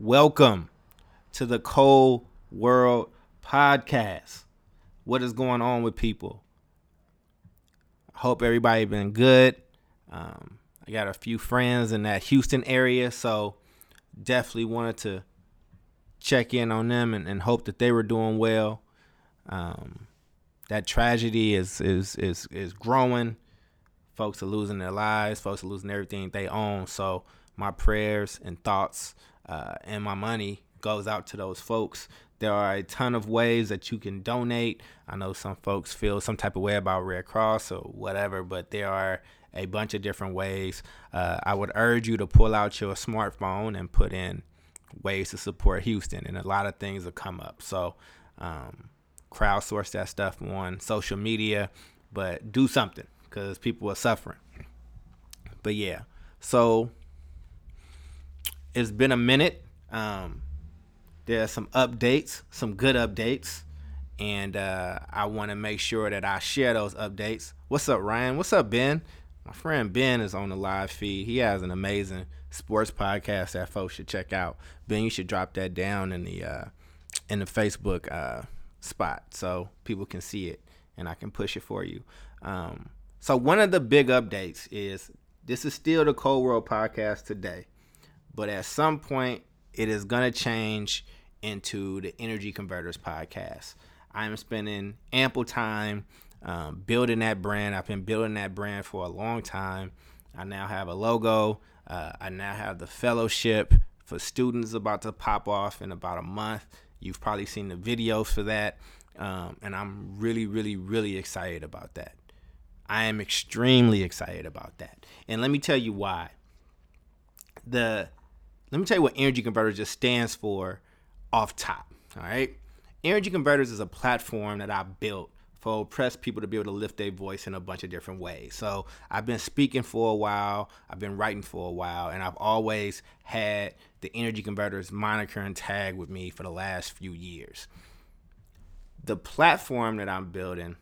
Welcome to the Cold World Podcast. What is going on with people? Hope everybody been good. Um, I got a few friends in that Houston area, so definitely wanted to check in on them and, and hope that they were doing well. Um, that tragedy is is is is growing. Folks are losing their lives. Folks are losing everything they own. So my prayers and thoughts uh, and my money goes out to those folks. There are a ton of ways that you can donate. I know some folks feel some type of way about Red Cross or whatever, but there are a bunch of different ways. Uh, I would urge you to pull out your smartphone and put in ways to support Houston, and a lot of things will come up. So, um, crowdsource that stuff on social media, but do something because people are suffering. But yeah, so it's been a minute. Um, there are some updates, some good updates, and uh, I want to make sure that I share those updates. What's up, Ryan? What's up, Ben? My friend Ben is on the live feed. He has an amazing sports podcast that folks should check out. Ben, you should drop that down in the uh, in the Facebook uh, spot so people can see it and I can push it for you. Um, so one of the big updates is this is still the Cold World podcast today, but at some point it is gonna change into the Energy Convertors podcast. I'm spending ample time um, building that brand. I've been building that brand for a long time. I now have a logo. Uh, I now have the fellowship for students about to pop off in about a month. You've probably seen the videos for that. Um, and I'm really, really, really excited about that. I am extremely excited about that. And let me tell you why. The let me tell you what Energy Convertors just stands for off top. All right. Energy Convertors is a platform that I built for oppressed people to be able to lift their voice in a bunch of different ways. So I've been speaking for a while, I've been writing for a while, and I've always had the Energy Convertors moniker and tag with me for the last few years. The platform that I'm building,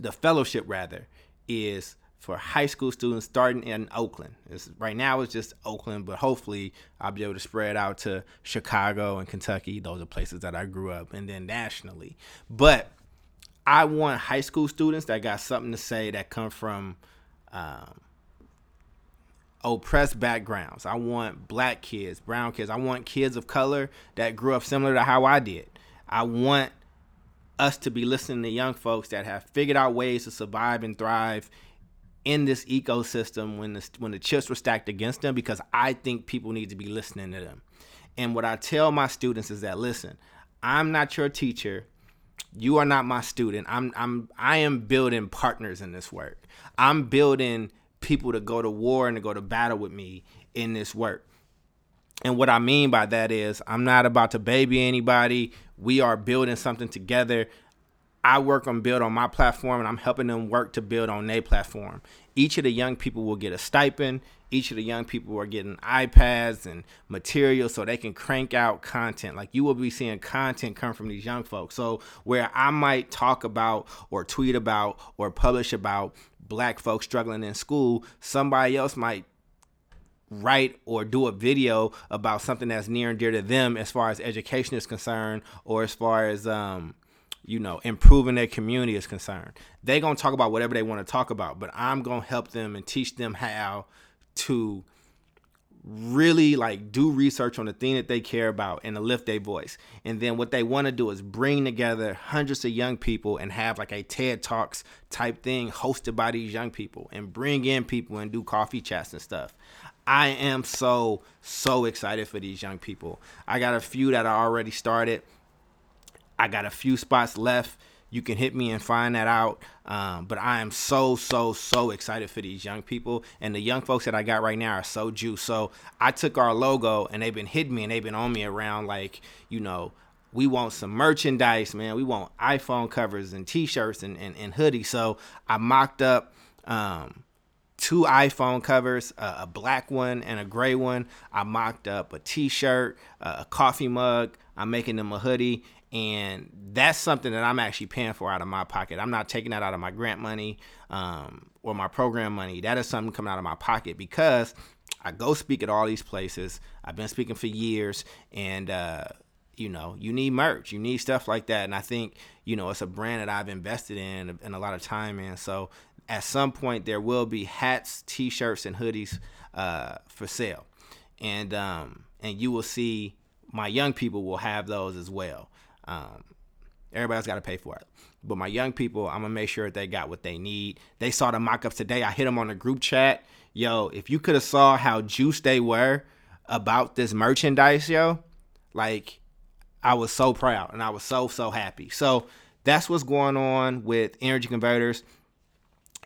the fellowship rather, is for high school students starting in Oakland. It's, right now it's just Oakland, but hopefully I'll be able to spread out to Chicago and Kentucky. Those are places that I grew up, and then nationally. But I want high school students that got something to say that come from um, oppressed backgrounds. I want black kids, brown kids. I want kids of color that grew up similar to how I did. I want us to be listening to young folks that have figured out ways to survive and thrive in this ecosystem when the when the chips were stacked against them because I think people need to be listening to them. And what I tell my students is that listen, I'm not your teacher you are not my student. I'm I'm I am building partners in this work. I'm building people to go to war and to go to battle with me in this work. And what I mean by that is I'm not about to baby anybody. We are building something together. I work on build on my platform and I'm helping them work to build on their platform. Each of the young people will get a stipend each of the young people are getting iPads and materials so they can crank out content. Like you will be seeing content come from these young folks. So where I might talk about or tweet about or publish about black folks struggling in school, somebody else might write or do a video about something that's near and dear to them as far as education is concerned or as far as um you know, improving their community is concerned. They're going to talk about whatever they want to talk about, but I'm going to help them and teach them how to really like do research on the thing that they care about and to lift their voice. And then what they want to do is bring together hundreds of young people and have like a TED Talks type thing hosted by these young people and bring in people and do coffee chats and stuff. I am so so excited for these young people. I got a few that are already started. I got a few spots left you can hit me and find that out. Um, but I am so, so, so excited for these young people. And the young folks that I got right now are so juiced. So I took our logo and they've been hitting me and they've been on me around like, you know, we want some merchandise, man. We want iPhone covers and t-shirts and, and, and hoodies. So I mocked up um, two iPhone covers, uh, a black one and a gray one. I mocked up a t-shirt, uh, a coffee mug. I'm making them a hoodie and that's something that I'm actually paying for out of my pocket. I'm not taking that out of my grant money um, or my program money. That is something coming out of my pocket because I go speak at all these places. I've been speaking for years, and uh, you know, you need merch, you need stuff like that. And I think you know it's a brand that I've invested in and a lot of time in. So at some point there will be hats, t-shirts, and hoodies uh, for sale, and um, and you will see my young people will have those as well. Um, everybody's got to pay for it. But my young people, I'm gonna make sure that they got what they need. They saw the mock-ups today. I hit them on the group chat. Yo, if you could have saw how juiced they were about this merchandise, yo, like I was so proud and I was so so happy. So that's what's going on with energy convertors.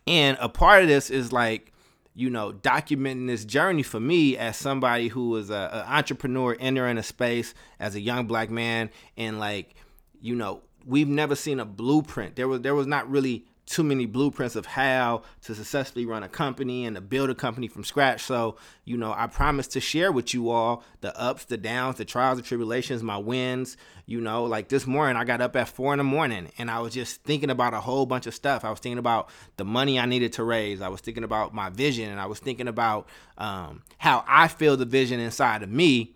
And a part of this is like, you know, documenting this journey for me as somebody who is a, an entrepreneur entering a space as a young black man and like, you know, we've never seen a blueprint. There was there was not really too many blueprints of how to successfully run a company and to build a company from scratch. So, you know, I promise to share with you all the ups, the downs, the trials, the tribulations, my wins. You know, like this morning, I got up at four in the morning and I was just thinking about a whole bunch of stuff. I was thinking about the money I needed to raise. I was thinking about my vision and I was thinking about um, how I feel the vision inside of me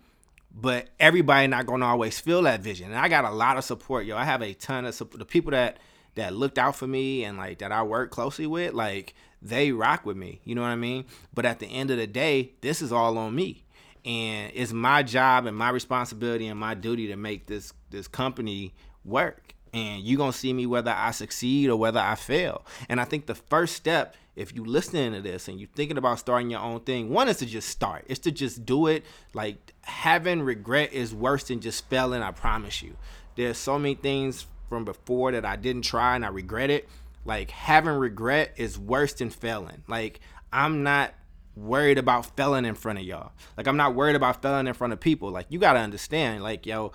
but everybody not gonna always feel that vision. And I got a lot of support, yo. I have a ton of support. The people that that looked out for me and like that I work closely with, like they rock with me. You know what I mean? But at the end of the day, this is all on me. And it's my job and my responsibility and my duty to make this this company work. And you're gonna see me whether I succeed or whether I fail. And I think the first step, if you listening to this and you're thinking about starting your own thing, one is to just start. It's to just do it. Like having regret is worse than just failing, I promise you. There's so many things from before that I didn't try and I regret it. Like having regret is worse than failing. Like I'm not worried about failing in front of y'all. Like I'm not worried about failing in front of people. Like you gotta understand, like yo,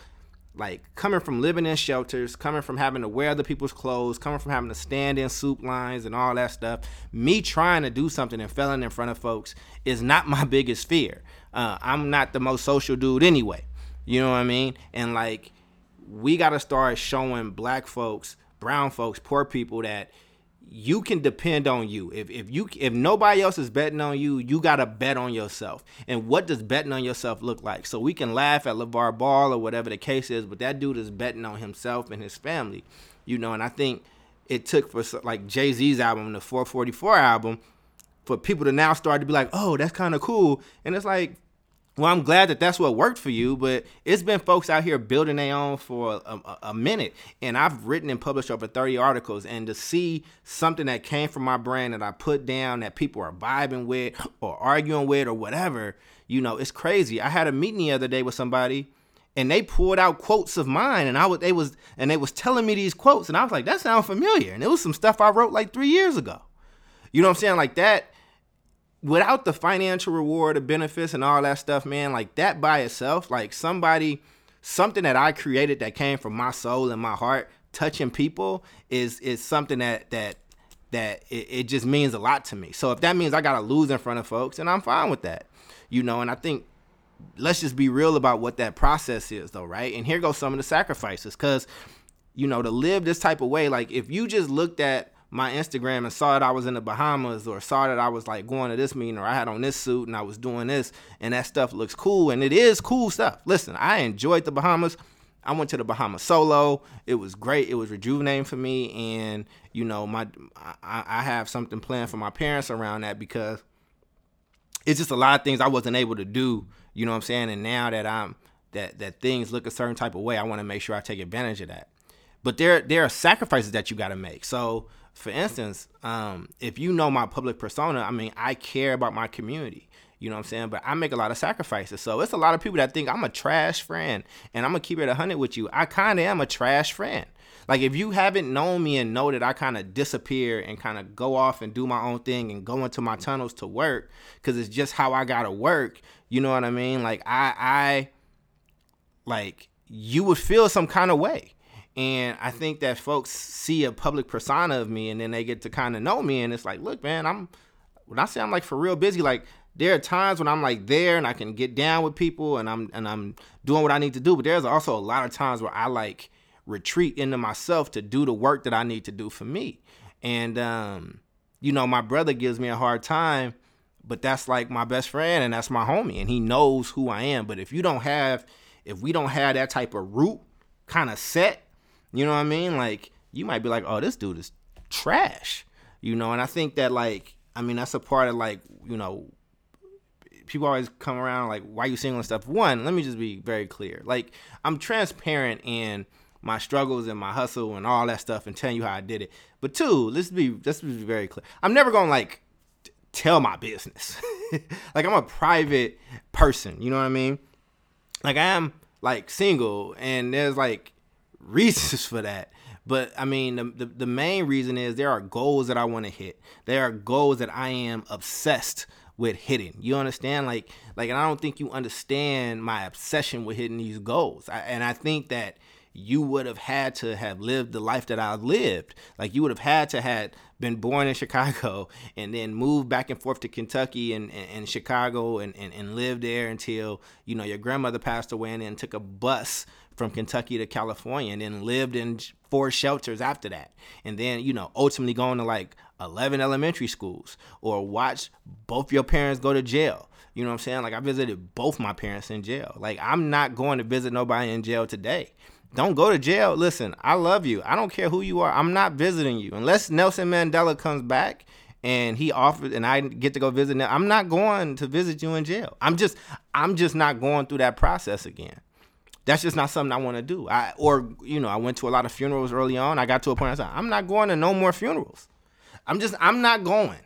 like coming from living in shelters, coming from having to wear other people's clothes, coming from having to stand in soup lines and all that stuff, me trying to do something and failing in front of folks is not my biggest fear. Uh, I'm not the most social dude anyway. You know what I mean? And like we got to start showing black folks, brown folks, poor people that you can depend on you. If if you if nobody else is betting on you, you got to bet on yourself. And what does betting on yourself look like? So we can laugh at LaVar Ball or whatever the case is, but that dude is betting on himself and his family. You know, and I think it took for like Jay-Z's album, the 444 album, for people to now start to be like, "Oh, that's kind of cool." And it's like well, I'm glad that that's what worked for you, but it's been folks out here building their own for a, a, a, minute. And I've written and published over 30 articles. And to see something that came from my brain that I put down that people are vibing with or arguing with or whatever, you know, it's crazy. I had a meeting the other day with somebody and they pulled out quotes of mine and I was they was and they was telling me these quotes and I was like, that sounds familiar. And it was some stuff I wrote like three years ago. You know what I'm saying? Like that without the financial reward, the benefits, and all that stuff, man, like that by itself, like somebody, something that I created that came from my soul and my heart, touching people is is something that that that it, it just means a lot to me. So if that means I gotta lose in front of folks, and I'm fine with that, you know. And I think let's just be real about what that process is, though, right? And here goes some of the sacrifices, because you know to live this type of way, like if you just looked at my Instagram and saw that I was in the Bahamas or saw that I was like going to this meeting or I had on this suit and I was doing this and that stuff looks cool and it is cool stuff. Listen, I enjoyed the Bahamas. I went to the Bahamas solo. It was great. It was rejuvenating for me, and you know, my I, I have something planned for my parents around that because it's just a lot of things I wasn't able to do. You know what I'm saying? And now that I'm that that things look a certain type of way, I want to make sure I take advantage of that. But there there are sacrifices that you got to make. So for instance, um, if you know my public persona, I mean, I care about my community. You know what I'm saying? But I make a lot of sacrifices. So it's a lot of people that think I'm a trash friend and I'm going to keep it 100 with you. I kind of am a trash friend. Like if you haven't known me and know that I kind of disappear and kind of go off and do my own thing and go into my tunnels to work cuz it's just how I got to work, you know what I mean? Like I I like you would feel some kind of way. And I think that folks see a public persona of me and then they get to kind of know me. And it's like, look, man, I'm, when I say I'm like for real busy, like there are times when I'm like there and I can get down with people and I'm, and I'm doing what I need to do. But there's also a lot of times where I like retreat into myself to do the work that I need to do for me. And, um, you know, my brother gives me a hard time but that's like my best friend and that's my homie and he knows who I am. But if you don't have if we don't have that type of root kind of set, you know what I mean? Like you might be like, "Oh, this dude is trash." You know, and I think that like I mean, that's a part of like, you know, people always come around like, "Why you single and stuff?" One, let me just be very clear. Like I'm transparent in my struggles and my hustle and all that stuff and telling you how I did it. But two, let's be let's be very clear. I'm never gonna like tell my business. like I'm a private person, you know what I mean? Like I am like single and there's like reasons for that. But I mean, the, the, the main reason is there are goals that I want to hit. There are goals that I am obsessed with hitting. You understand? Like, like, and I don't think you understand my obsession with hitting these goals. I, and I think that you would have had to have lived the life that I lived. Like you would have had to had been born in Chicago and then moved back and forth to Kentucky and, and, and Chicago and, and, and lived there until, you know, your grandmother passed away and then took a bus from Kentucky to California and then lived in four shelters after that. And then, you know, ultimately going to like 11 elementary schools or watch both your parents go to jail. You know what I'm saying? Like I visited both my parents in jail. Like I'm not going to visit nobody in jail today. Don't go to jail. Listen, I love you. I don't care who you are. I'm not visiting you unless Nelson Mandela comes back and he offered and I get to go visit now. I'm not going to visit you in jail. I'm just I'm just not going through that process again. That's just not something I want to do. I or you know, I went to a lot of funerals early on. I got to a point I said, I'm not going to no more funerals. I'm just I'm not going.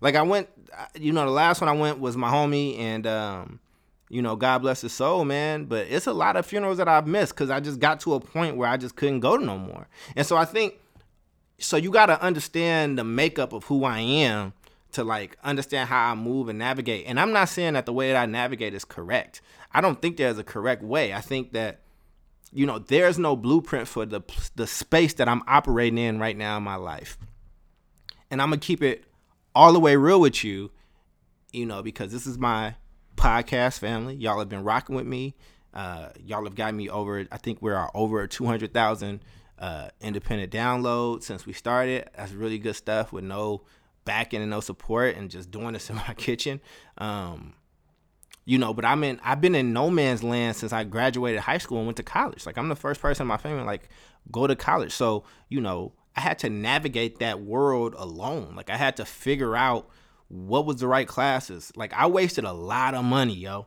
Like I went you know, the last one I went was my homie and um you know, God bless his soul, man. But it's a lot of funerals that I've missed because I just got to a point where I just couldn't go to no more. And so I think, so you got to understand the makeup of who I am to like understand how I move and navigate. And I'm not saying that the way that I navigate is correct. I don't think there's a correct way. I think that, you know, there's no blueprint for the the space that I'm operating in right now in my life. And I'm gonna keep it all the way real with you, you know, because this is my podcast family. Y'all have been rocking with me. Uh, y'all have got me over. I think we're over two hundred thousand uh, independent downloads since we started. That's really good stuff with no backing and no support, and just doing this in my kitchen. Um, you know, but I'm in. I've been in no man's land since I graduated high school and went to college. Like I'm the first person in my family like go to college. So you know, I had to navigate that world alone. Like I had to figure out what was the right classes. Like I wasted a lot of money, yo.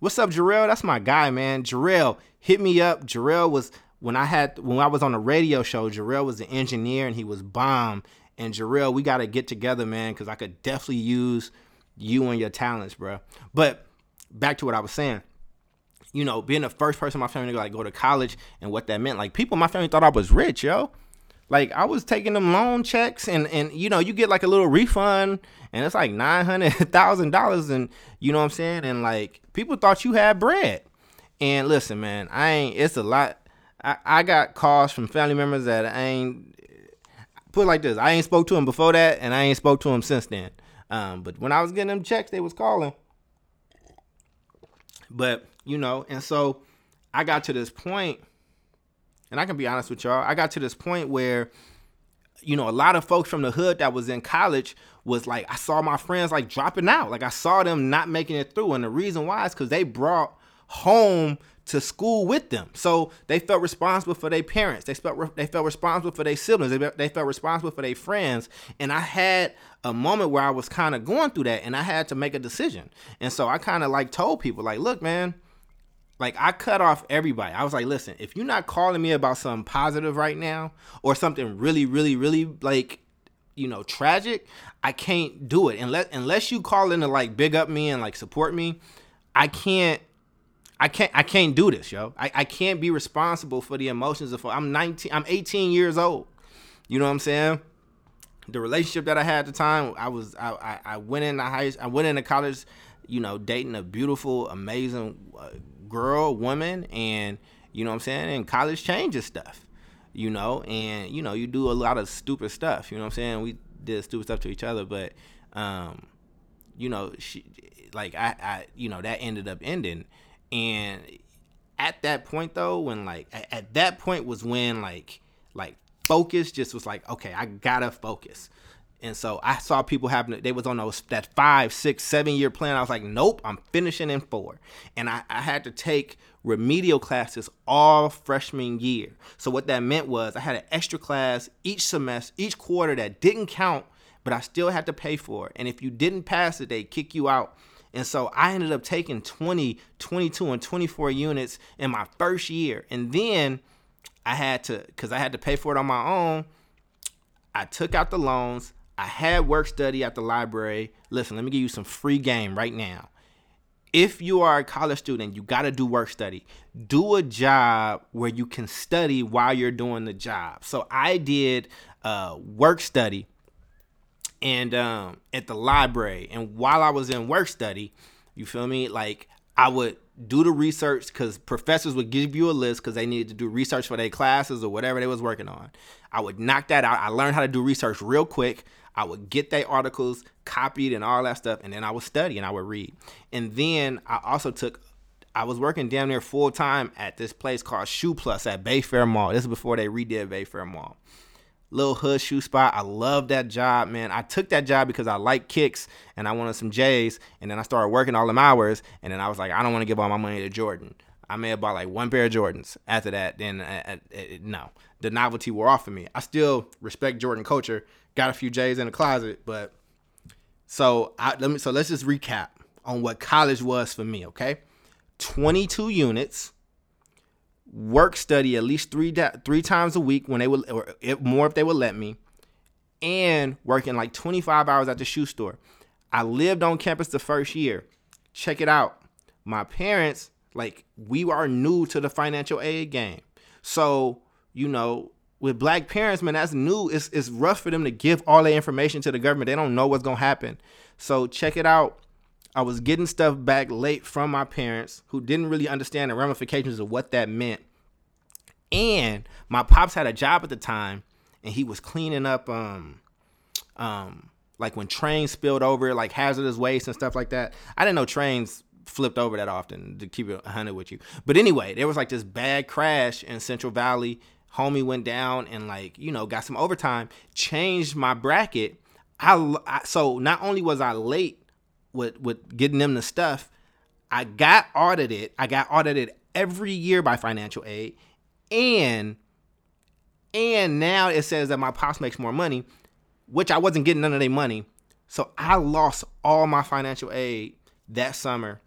What's up, Jarrell? That's my guy, man. Jarrell, hit me up. Jarrell was when I had when I was on a radio show. Jarrell was the engineer and he was bomb. And Jarrell, we gotta get together, man, because I could definitely use you and your talents, bro. But back to what I was saying. You know, being the first person in my family to like go to college and what that meant. Like people in my family thought I was rich, yo. Like I was taking them loan checks and and you know you get like a little refund and it's like nine hundred thousand dollars and you know what I'm saying and like people thought you had bread. And listen, man, I ain't. It's a lot. I, I got calls from family members that I ain't put like this. I ain't spoke to him before that, and I ain't spoke to him since then. Um, but when I was getting them checks, they was calling. But you know, and so I got to this point and I can be honest with y'all, I got to this point where, you know, a lot of folks from the hood that was in college was like, I saw my friends like dropping out. Like I saw them not making it through. And the reason why is because they brought home to school with them. So they felt responsible for their parents. They felt they felt responsible for their siblings. They, they felt responsible for their friends. And I had a moment where I was kind of going through that, and I had to make a decision. And so I kind of like told people like, look, man, like I cut off everybody. I was like, listen, if you're not calling me about something positive right now or something really, really, really like, you know, tragic, I can't do it. Unless unless you call in to like big up me and like support me, I can't I can't I can't do this, yo. I, I can't be responsible for the emotions of I'm 19 I'm 18 years old. You know what I'm saying? The relationship that I had at the time, I was I I, I went into high I went into college, you know, dating a beautiful, amazing uh, girl, woman, and you know what I'm saying? And college changes stuff, you know, and you know, you do a lot of stupid stuff, you know what I'm saying? We did stupid stuff to each other, but um, you know, she like I, I you know, that ended up ending. And at that point though, when like at, at that point was when like like focus just was like, okay, I gotta focus. And so I saw people having they was on those that five, six, seven year plan. I was like, nope, I'm finishing in four. And I, I had to take remedial classes all freshman year. So what that meant was I had an extra class each semester, each quarter that didn't count, but I still had to pay for it. And if you didn't pass it, they kick you out. And so I ended up taking 20, 22, and 24 units in my first year. And then I had to, because I had to pay for it on my own, I took out the loans. I had work study at the library. Listen, let me give you some free game right now. If you are a college student, you got to do work study. Do a job where you can study while you're doing the job. So I did uh, work study and um, at the library. And while I was in work study, you feel me? Like I would do the research because professors would give you a list because they needed to do research for their classes or whatever they was working on. I would knock that out. I learned how to do research real quick. I would get their articles copied and all that stuff, and then I would study and I would read. And then I also took I was working down there full time at this place called Shoe Plus at Bayfair Mall. This is before they redid Bayfair Mall little hood shoe spot. I love that job, man. I took that job because I like kicks and I wanted some J's. And then I started working all them hours. And then I was like, I don't want to give all my money to Jordan. I may have bought like one pair of Jordans. After that, then uh, uh, uh, no, the novelty wore off of me. I still respect Jordan culture. Got a few J's in the closet, but so I, let me. So let's just recap on what college was for me. Okay, 22 units work study at least three three times a week when they would or if, more if they would let me and working like 25 hours at the shoe store. I lived on campus the first year. Check it out. My parents like we are new to the financial aid game. So you know with black parents man that's new. It's, it's rough for them to give all their information to the government. They don't know what's gonna happen. So check it out I was getting stuff back late from my parents who didn't really understand the ramifications of what that meant. And my pops had a job at the time and he was cleaning up um um like when trains spilled over like hazardous waste and stuff like that. I didn't know trains flipped over that often to keep it 100 with you. But anyway, there was like this bad crash in Central Valley. Homie went down and like, you know, got some overtime, changed my bracket. I, I so not only was I late with with getting them the stuff. I got audited. I got audited every year by financial aid, and and now it says that my pops makes more money, which I wasn't getting none of their money. So I lost all my financial aid that summer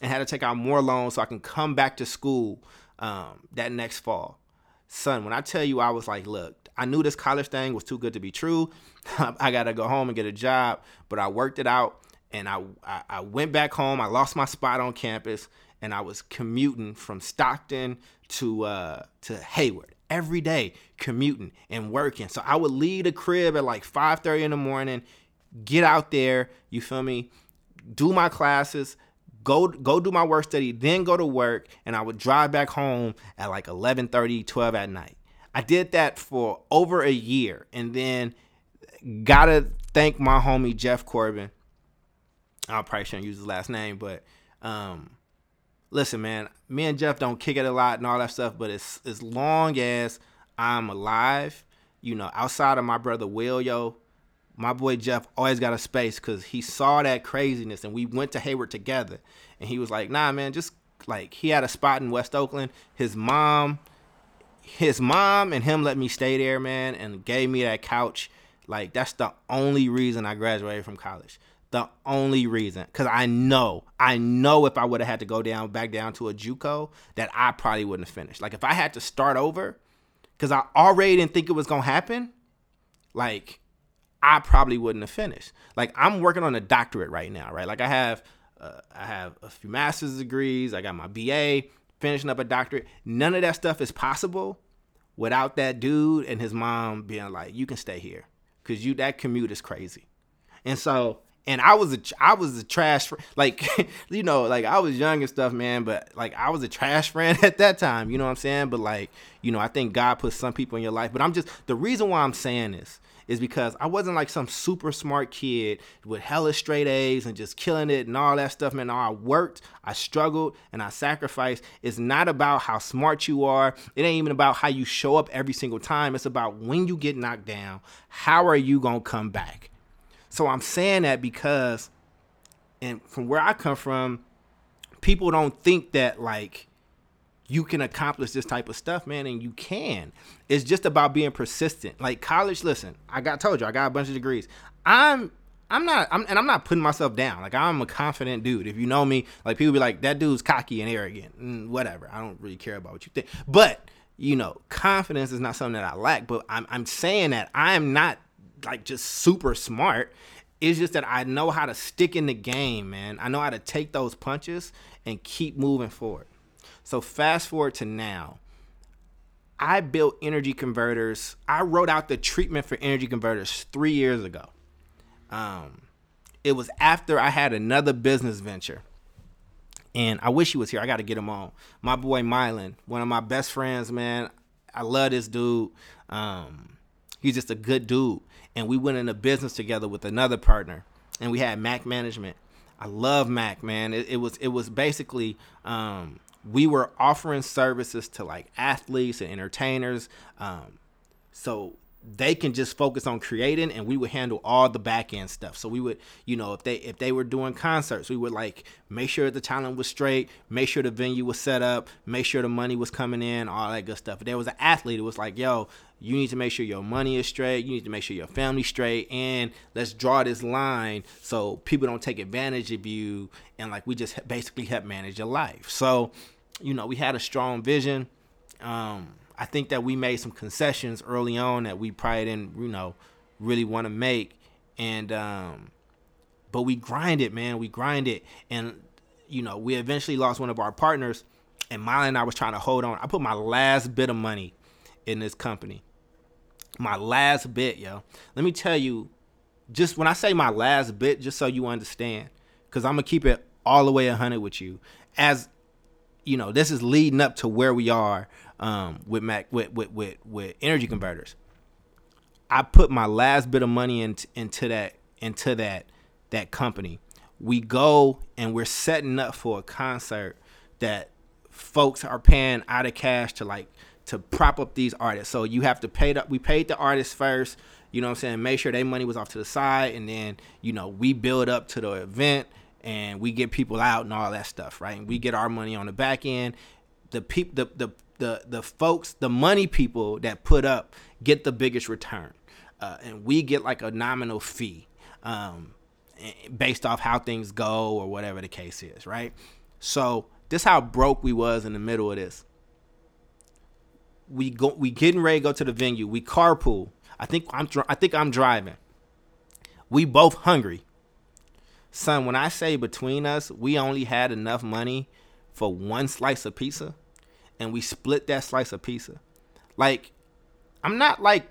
and had to take out more loans so I can come back to school um, that next fall. Son, when I tell you, I was like, look, I knew this college thing was too good to be true. I got to go home and get a job, but I worked it out and I, I, I went back home. I lost my spot on campus, and I was commuting from Stockton to uh, to Hayward every day, commuting and working. So I would leave the crib at like 5:30 in the morning, get out there. You feel me? Do my classes, go go do my work study, then go to work, and I would drive back home at like 11:30, 12 at night. I did that for over a year, and then gotta thank my homie Jeff Corbin I probably shouldn't use his last name, but um, listen, man, me and Jeff don't kick it a lot and all that stuff, but as as long as I'm alive, you know, outside of my brother Will, yo, my boy Jeff always got a space because he saw that craziness and we went to Hayward together, and he was like, nah, man, just like he had a spot in West Oakland. His mom, his mom and him let me stay there, man, and gave me that couch. Like that's the only reason I graduated from college the only reason. Because i know i know if i would have had to go down back down to a juco that i probably wouldn't have finished. Like if i had to start over because i already didn't think it was gonna happen like i probably wouldn't have finished. Like i'm working on a doctorate right now right? Like i have uh, i have a few master's degrees i got my ba finishing up a doctorate. None of that stuff is possible without that dude and his mom being like you can stay here because you that commute is crazy. And so and I was a I was a trash like you know like I was young and stuff man but like I was a trash friend at that time you know what I'm saying but like you know I think God put some people in your life but I'm just the reason why I'm saying this is because I wasn't like some super smart kid with hella straight A's and just killing it and all that stuff, man. I worked, I struggled, and I sacrificed. It's not about how smart you are. It ain't even about how you show up every single time. It's about when you get knocked down, how are you gonna come back? So I'm saying that because, and from where I come from, people don't think that like you can accomplish this type of stuff, man, and you can. It's just about being persistent. Like college, listen, I got told you, I got a bunch of degrees. I'm I'm not I'm and I'm not putting myself down. Like I'm a confident dude. If you know me, like people be like, that dude's cocky and arrogant. mm, whatever. I don't really care about what you think. But, you know, confidence is not something that I lack. But I'm I'm saying that I'm not like just super smart. It's just that I know how to stick in the game, man. I know how to take those punches and keep moving forward. So fast forward to now. I built energy convertors. I wrote out the treatment for energy convertors three years ago. Um, it was after I had another business venture. And I wish he was here. I got to get him on. My boy Mylan, one of my best friends, man. I love this dude. Um, he's just a good dude. And we went into business together with another partner. And we had Mac Management. I love Mac, man. It, it was it was basically um, we were offering services to like athletes and entertainers. Um, so they can just focus on creating and we would handle all the back end stuff so we would you know if they if they were doing concerts we would like make sure the talent was straight make sure the venue was set up make sure the money was coming in all that good stuff if there was an athlete it was like yo you need to make sure your money is straight. You need to make sure your family's straight. And let's draw this line so people don't take advantage of you and like we just basically help manage your life. So you know we had a strong vision. Um i think that we made some concessions early on that we probably didn't you know really want to make. And um but we grind it, man. We grind it. and you know we eventually lost one of our partners and Miley and I was trying to hold on. I put my last bit of money in this company my last bit, yo. Let me tell you, just when I say my last bit, just so you understand, because I'm gonna keep it all the way 100 with you. As you know, this is leading up to where we are um, with Mac with, with with with energy convertors. I put my last bit of money in, into that into that that company. We go and we're setting up for a concert that folks are paying out of cash to like to prop up these artists. So you have to pay the, we paid the artists first, you know what I'm saying? Make sure their money was off to the side and then, you know, we build up to the event and we get people out and all that stuff, right? And we get our money on the back end. The people the, the the the folks, the money people that put up get the biggest return. Uh, and we get like a nominal fee um, based off how things go or whatever the case is, right? So this how broke we was in the middle of this we go we getting ready to go to the venue. We carpool. I think I'm I think I'm driving. We both hungry. Son, when I say between us, we only had enough money for one slice of pizza and we split that slice of pizza. Like I'm not like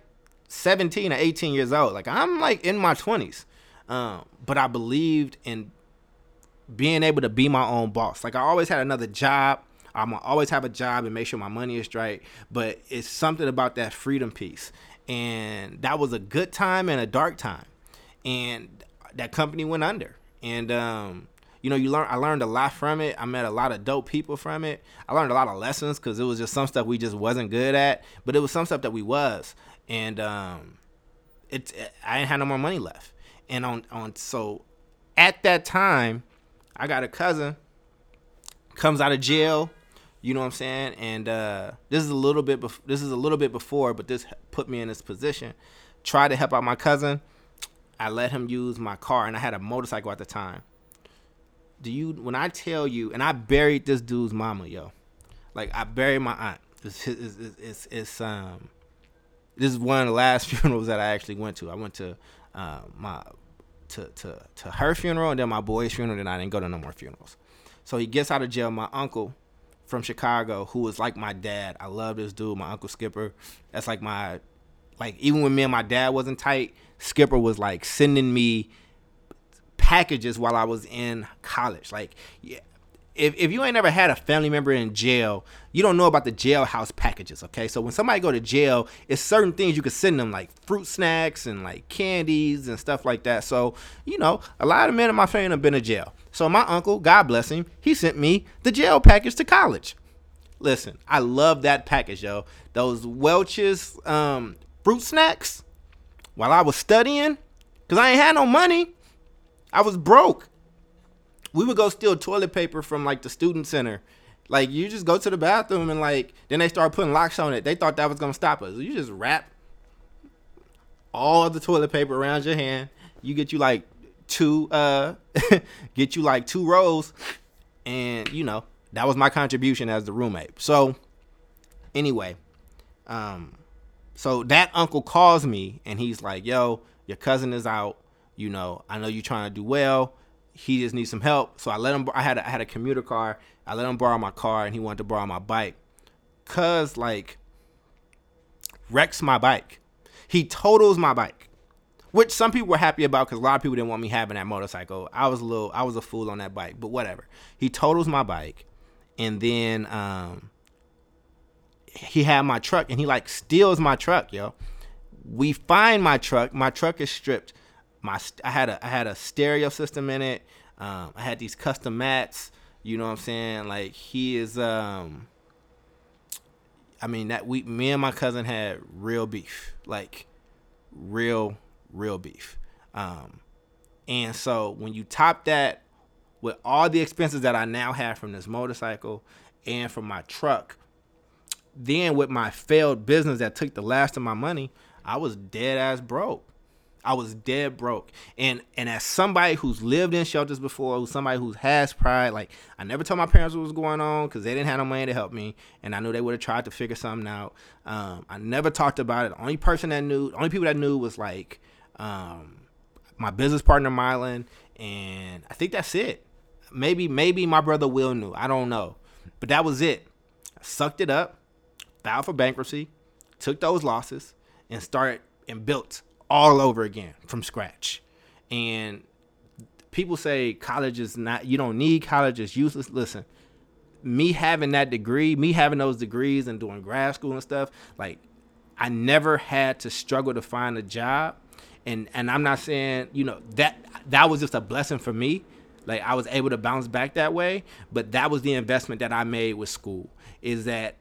17 or 18 years old. Like I'm like in my 20s. Um, but I believed in being able to be my own boss. Like I always had another job. I'm gonna always have a job and make sure my money is straight. But it's something about that freedom piece, and that was a good time and a dark time, and that company went under. And um, you know, you learn. I learned a lot from it. I met a lot of dope people from it. I learned a lot of lessons because it was just some stuff we just wasn't good at, but it was some stuff that we was. And um, it, I didn't have no more money left. And on on so at that time, I got a cousin comes out of jail you know what I'm saying? And uh, this is a little bit. Bef- this is a little bit before, but this put me in this position. Try to help out my cousin. I let him use my car, and I had a motorcycle at the time. Do you? When I tell you, and I buried this dude's mama, yo, like I buried my aunt. It's it's, it's, it's um. This is one of the last funerals that I actually went to. I went to uh, my to to to her funeral and then my boy's funeral. And I didn't go to no more funerals. So he gets out of jail. My uncle from Chicago who was like my dad. I love this dude, my uncle Skipper. That's like my like even when me and my dad wasn't tight, Skipper was like sending me packages while I was in college. Like yeah, if, if you ain't never had a family member in jail, you don't know about the jailhouse packages, okay? So when somebody go to jail, it's certain things you can send them, like fruit snacks and like candies and stuff like that. So, you know, a lot of men in my family have been in jail. So my uncle, God bless him, he sent me the jail package to college. Listen, I love that package, yo. Those Welch's um, fruit snacks while I was studying, because I ain't had no money. I was broke. We would go steal toilet paper from like the student center. Like you just go to the bathroom and like then they start putting locks on it. They thought that was gonna stop us. You just wrap all of the toilet paper around your hand. You get you like two uh get you like two rolls and you know that was my contribution as the roommate. So anyway um so that uncle calls me and he's like yo your cousin is out. You know i know you're trying to do well. He just needs some help. So i let him i had a, I had a commuter car. I let him borrow my car and he wanted to borrow my bike. Cuz like wrecks my bike. He totals my bike which some people were happy about because a lot of people didn't want me having that motorcycle. I was a little, I was a fool on that bike, but whatever. He totals my bike, and then um, he had my truck, and he like steals my truck, yo. We find my truck. My truck is stripped. My I had a I had a stereo system in it. Um, I had these custom mats. You know what I'm saying? Like he is. Um, I mean that we me and my cousin had real beef, like real real beef. Um, and so when you top that with all the expenses that I now have from this motorcycle and from my truck, then with my failed business that took the last of my money, I was dead ass broke. I was dead broke. And and as somebody who's lived in shelters before, who's somebody who has pride, like I never told my parents what was going on because they didn't have no money to help me, and I knew they would have tried to figure something out. Um, I never talked about it. The only person that knew, the only people that knew was like um, my business partner Mylan, and I think that's it. Maybe maybe my brother Will knew. I don't know, but that was it. I sucked it up, filed for bankruptcy, took those losses, and started and built all over again from scratch. And people say college is not. You don't need college. It's useless. Listen, me having that degree, me having those degrees and doing grad school and stuff, like I never had to struggle to find a job and and I'm not saying you know that that was just a blessing for me. Like I was able to bounce back that way, but that was the investment that I made with school. Is that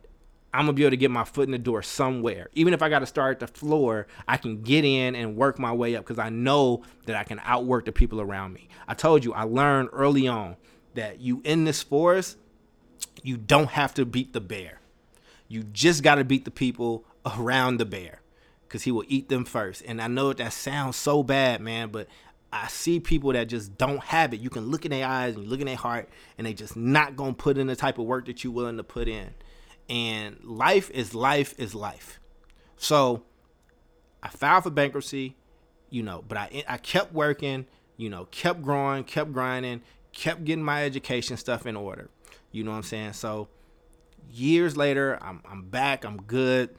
I'm gonna be able to get my foot in the door somewhere. Even if I got to start at the floor, I can get in and work my way up because I know that I can outwork the people around me. I told you I learned early on that you in this forest, you don't have to beat the bear. You just got to beat the people around the bear because he will eat them first. And I know that sounds so bad, man, but I see people that just don't have it. You can look in their eyes and look in their heart, and they just not gonna put in the type of work that you're willing to put in. And life is life is life. So I filed for bankruptcy, you know, but I I kept working, you know, kept growing, kept grinding, kept getting my education stuff in order. You know what I'm saying? So years later, I'm I'm back, I'm good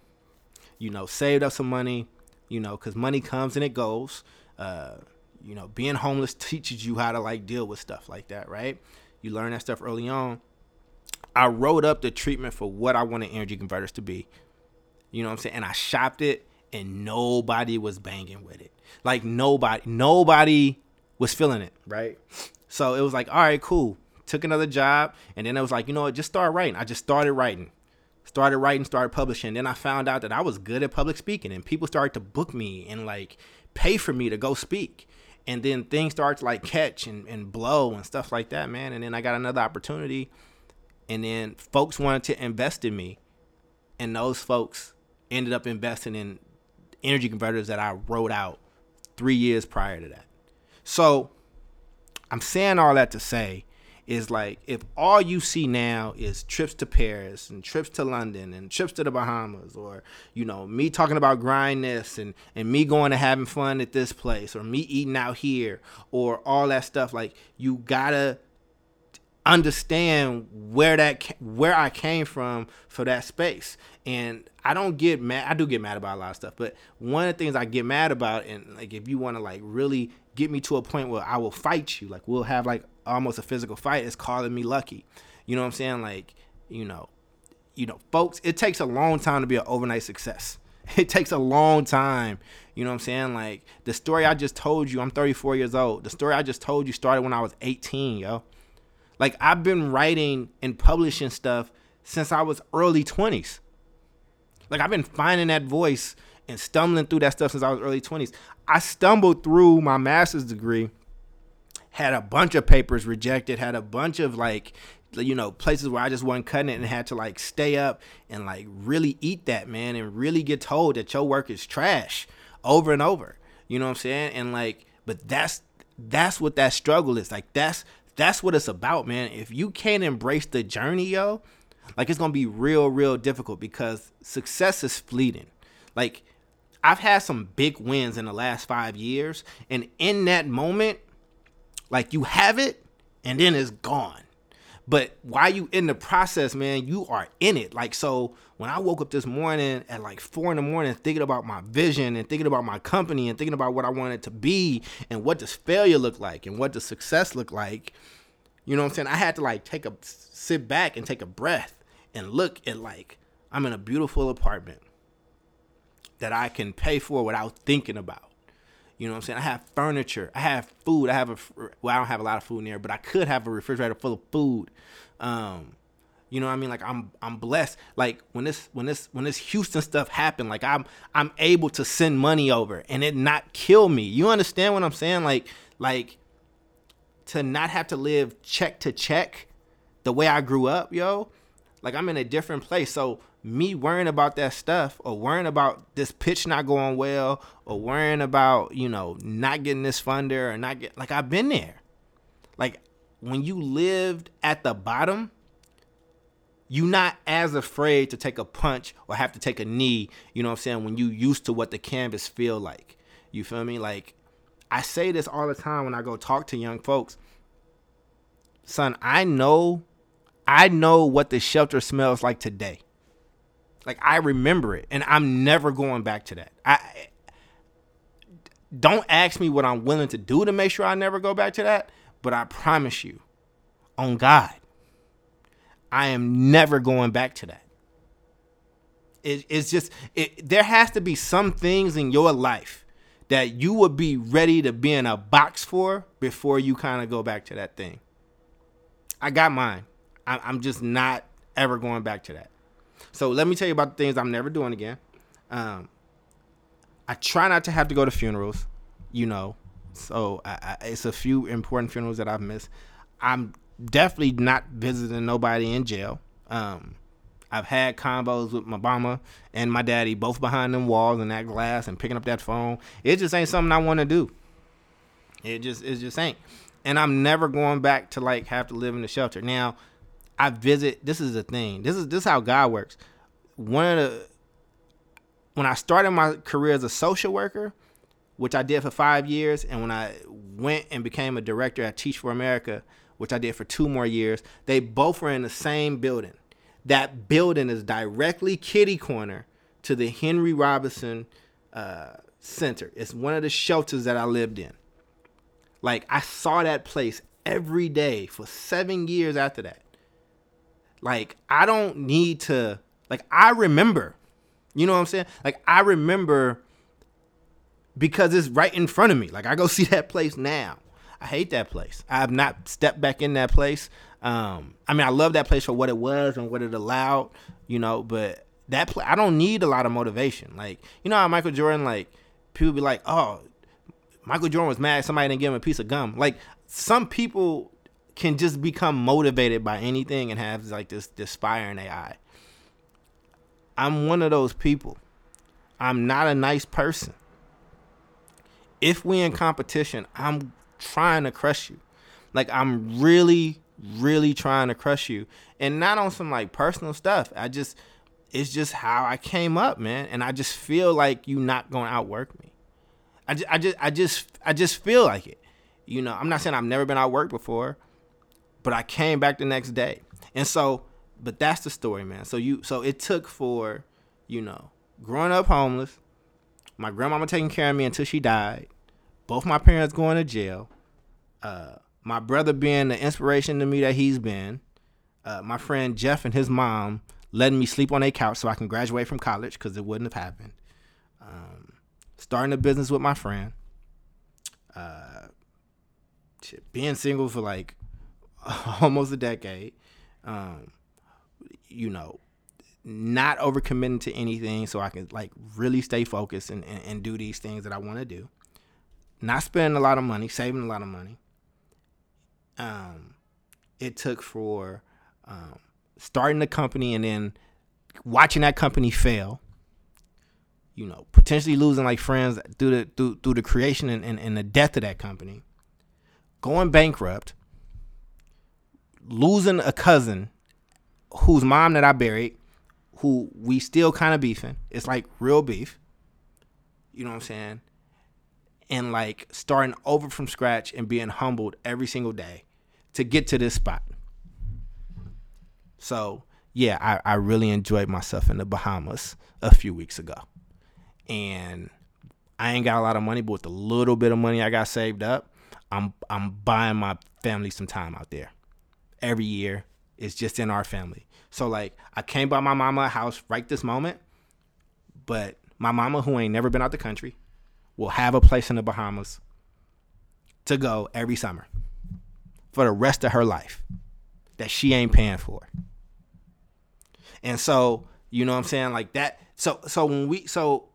you know, saved up some money, you know, because money comes and it goes. Uh, you know, being homeless teaches you how to like deal with stuff like that, right? You learn that stuff early on. I wrote up the treatment for what I wanted energy convertors to be. You know what I'm saying? And I shopped it and nobody was banging with it. Like nobody, nobody was feeling it, right? So it was like, all right, cool. Took another job, and then it was like, you know what? Just start writing. I just started writing started writing, started publishing. Then I found out that I was good at public speaking, and people started to book me and like pay for me to go speak. And then things started to like catch and, and blow and stuff like that, man. And then I got another opportunity, and then folks wanted to invest in me, and those folks ended up investing in energy convertors that I wrote out three years prior to that. So I'm saying all that to say is like if all you see now is trips to Paris and trips to London and trips to the Bahamas or you know me talking about grind this and and me going to having fun at this place or me eating out here or all that stuff like you gotta understand where that where I came from for that space. And I don't get mad I do get mad about a lot of stuff but one of the things I get mad about and like if you want to like really get me to a point where I will fight you like we'll have like almost a physical fight is calling me lucky You know what I'm saying? Like, you know, you know, folks, it takes a long time to be an overnight success. It takes a long time. You know what I'm saying? Like the story I just told you, I'm 34 years old. The story I just told you started when I was 18, yo. Like I've been writing and publishing stuff since I was early 20s. Like I've been finding that voice and stumbling through that stuff since I was early 20s. I stumbled through my master's degree, had a bunch of papers rejected, had a bunch of like you know places where I just wasn't cutting it and had to like stay up and like really eat that man and really get told that your work is trash over and over. You know what I'm saying? And like, but that's that's what that struggle is. Like that's that's what it's about, man. If you can't embrace the journey, yo, like it's gonna be real, real difficult because success is fleeting. Like I've had some big wins in the last five years, and in that moment, like you have it, and then it's gone. But while you in the process, man, you are in it. Like so, when I woke up this morning at like four in the morning, thinking about my vision and thinking about my company and thinking about what I wanted to be and what does failure look like and what does success look like, you know what I'm saying? I had to like take a sit back and take a breath and look at like I'm in a beautiful apartment that I can pay for without thinking about. You know what I'm saying? I have furniture. I have food. I have a well, I don't have a lot of food in there, but I could have a refrigerator full of food. Um, you know what I mean? Like I'm I'm blessed. Like when this when this when this Houston stuff happened, like I'm I'm able to send money over and it not kill me. You understand what I'm saying? Like like to not have to live check to check the way I grew up, yo. Like I'm in a different place. So me worrying about that stuff or worrying about this pitch not going well or worrying about, you know, not getting this funder or not get like I've been there. Like when you lived at the bottom, you're not as afraid to take a punch or have to take a knee, you know what I'm saying, when you used to what the canvas feel like. You feel me? Like I say this all the time when I go talk to young folks. Son, I know I know what the shelter smells like today. Like I remember it, and I'm never going back to that. I don't ask me what I'm willing to do to make sure I never go back to that, but I promise you, on God, I am never going back to that. It, it's just it, there has to be some things in your life that you would be ready to be in a box for before you kind of go back to that thing. I got mine. I, I'm just not ever going back to that. So let me tell you about the things I'm never doing again. Um, I try not to have to go to funerals, you know. So I, I, it's a few important funerals that I've missed. I'm definitely not visiting nobody in jail. Um, I've had combos with my mama and my daddy, both behind them walls and that glass and picking up that phone. It just ain't something I want to do. It just it just ain't. And I'm never going back to like have to live in the shelter. Now, I visit. This is the thing. This is this is how God works. One of the when I started my career as a social worker, which I did for five years, and when I went and became a director at Teach for America, which I did for two more years, they both were in the same building. That building is directly kitty corner to the Henry Robinson uh, Center. It's one of the shelters that I lived in. Like I saw that place every day for seven years after that. Like I don't need to like I remember. You know what I'm saying? Like I remember because it's right in front of me. Like I go see that place now. I hate that place. I have not stepped back in that place. Um, I mean, I love that place for what it was and what it allowed, you know, but that place, I don't need a lot of motivation. Like, you know how Michael Jordan, like, people be like, oh, Michael Jordan was mad somebody didn't give him a piece of gum. Like, some people can just become motivated by anything and have like this this fire in their eye. I'm one of those people. I'm not a nice person. If we in competition, I'm trying to crush you. Like I'm really, really trying to crush you. And not on some like personal stuff. I just it's just how I came up, man. And I just feel like you not gonna outwork me. I just, I just I just I just feel like it. You know, I'm not saying I've never been outworked before, but I came back the next day. And so, but that's the story, man. So you, so it took for, you know, growing up homeless, my grandmama taking care of me until she died, both my parents going to jail, uh, my brother being the inspiration to me that he's been, uh, my friend Jeff and his mom letting me sleep on a couch so I can graduate from college because it wouldn't have happened. Um, starting a business with my friend. Uh, being single for like almost a decade. Um, you know, not overcommitting to anything so I can like really stay focused and, and, and do these things that I want to do. Not spending a lot of money, saving a lot of money. Um, it took for um, starting the company and then watching that company fail. You know, potentially losing like friends through the through, through the creation and, and, and the death of that company. Going bankrupt. Losing a cousin whose mom that I buried who we still kind of beefing. It's like real beef. You know what I'm saying? And like starting over from scratch and being humbled every single day to get to this spot. So yeah, I, I really enjoyed myself in the Bahamas a few weeks ago. And I ain't got a lot of money, but with the little bit of money I got saved up, I'm I'm buying my family some time out there. Every year. It's just in our family. So like I came by my mama house right this moment, but my mama who ain't never been out the country will have a place in the Bahamas to go every summer for the rest of her life that she ain't paying for. And so, you know what I'm saying? Like that. So so when we so